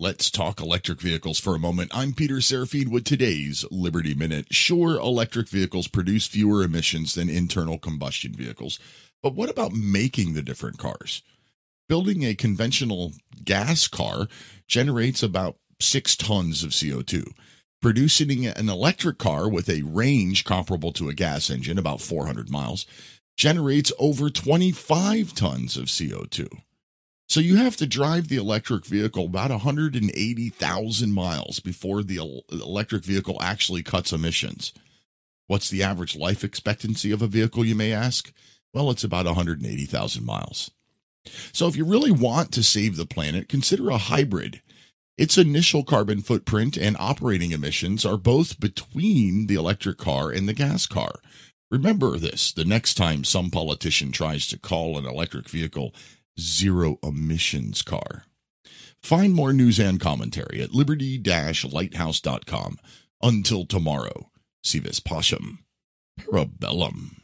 Let's talk electric vehicles for a moment. I'm Peter Serafine with today's Liberty Minute. Sure, electric vehicles produce fewer emissions than internal combustion vehicles, but what about making the different cars? Building a conventional gas car generates about six tons of CO2. Producing an electric car with a range comparable to a gas engine, about 400 miles, generates over 25 tons of CO2. So you have to drive the electric vehicle about 180,000 miles before the electric vehicle actually cuts emissions. What's the average life expectancy of a vehicle, you may ask? Well, it's about 180,000 miles. So if you really want to save the planet, consider a hybrid. Its initial carbon footprint and operating emissions are both between the electric car and the gas car. Remember this the next time some politician tries to call an electric vehicle zero emissions car. Find more news and commentary at liberty lighthouse.com. Until tomorrow, si vis pacem, parabellum.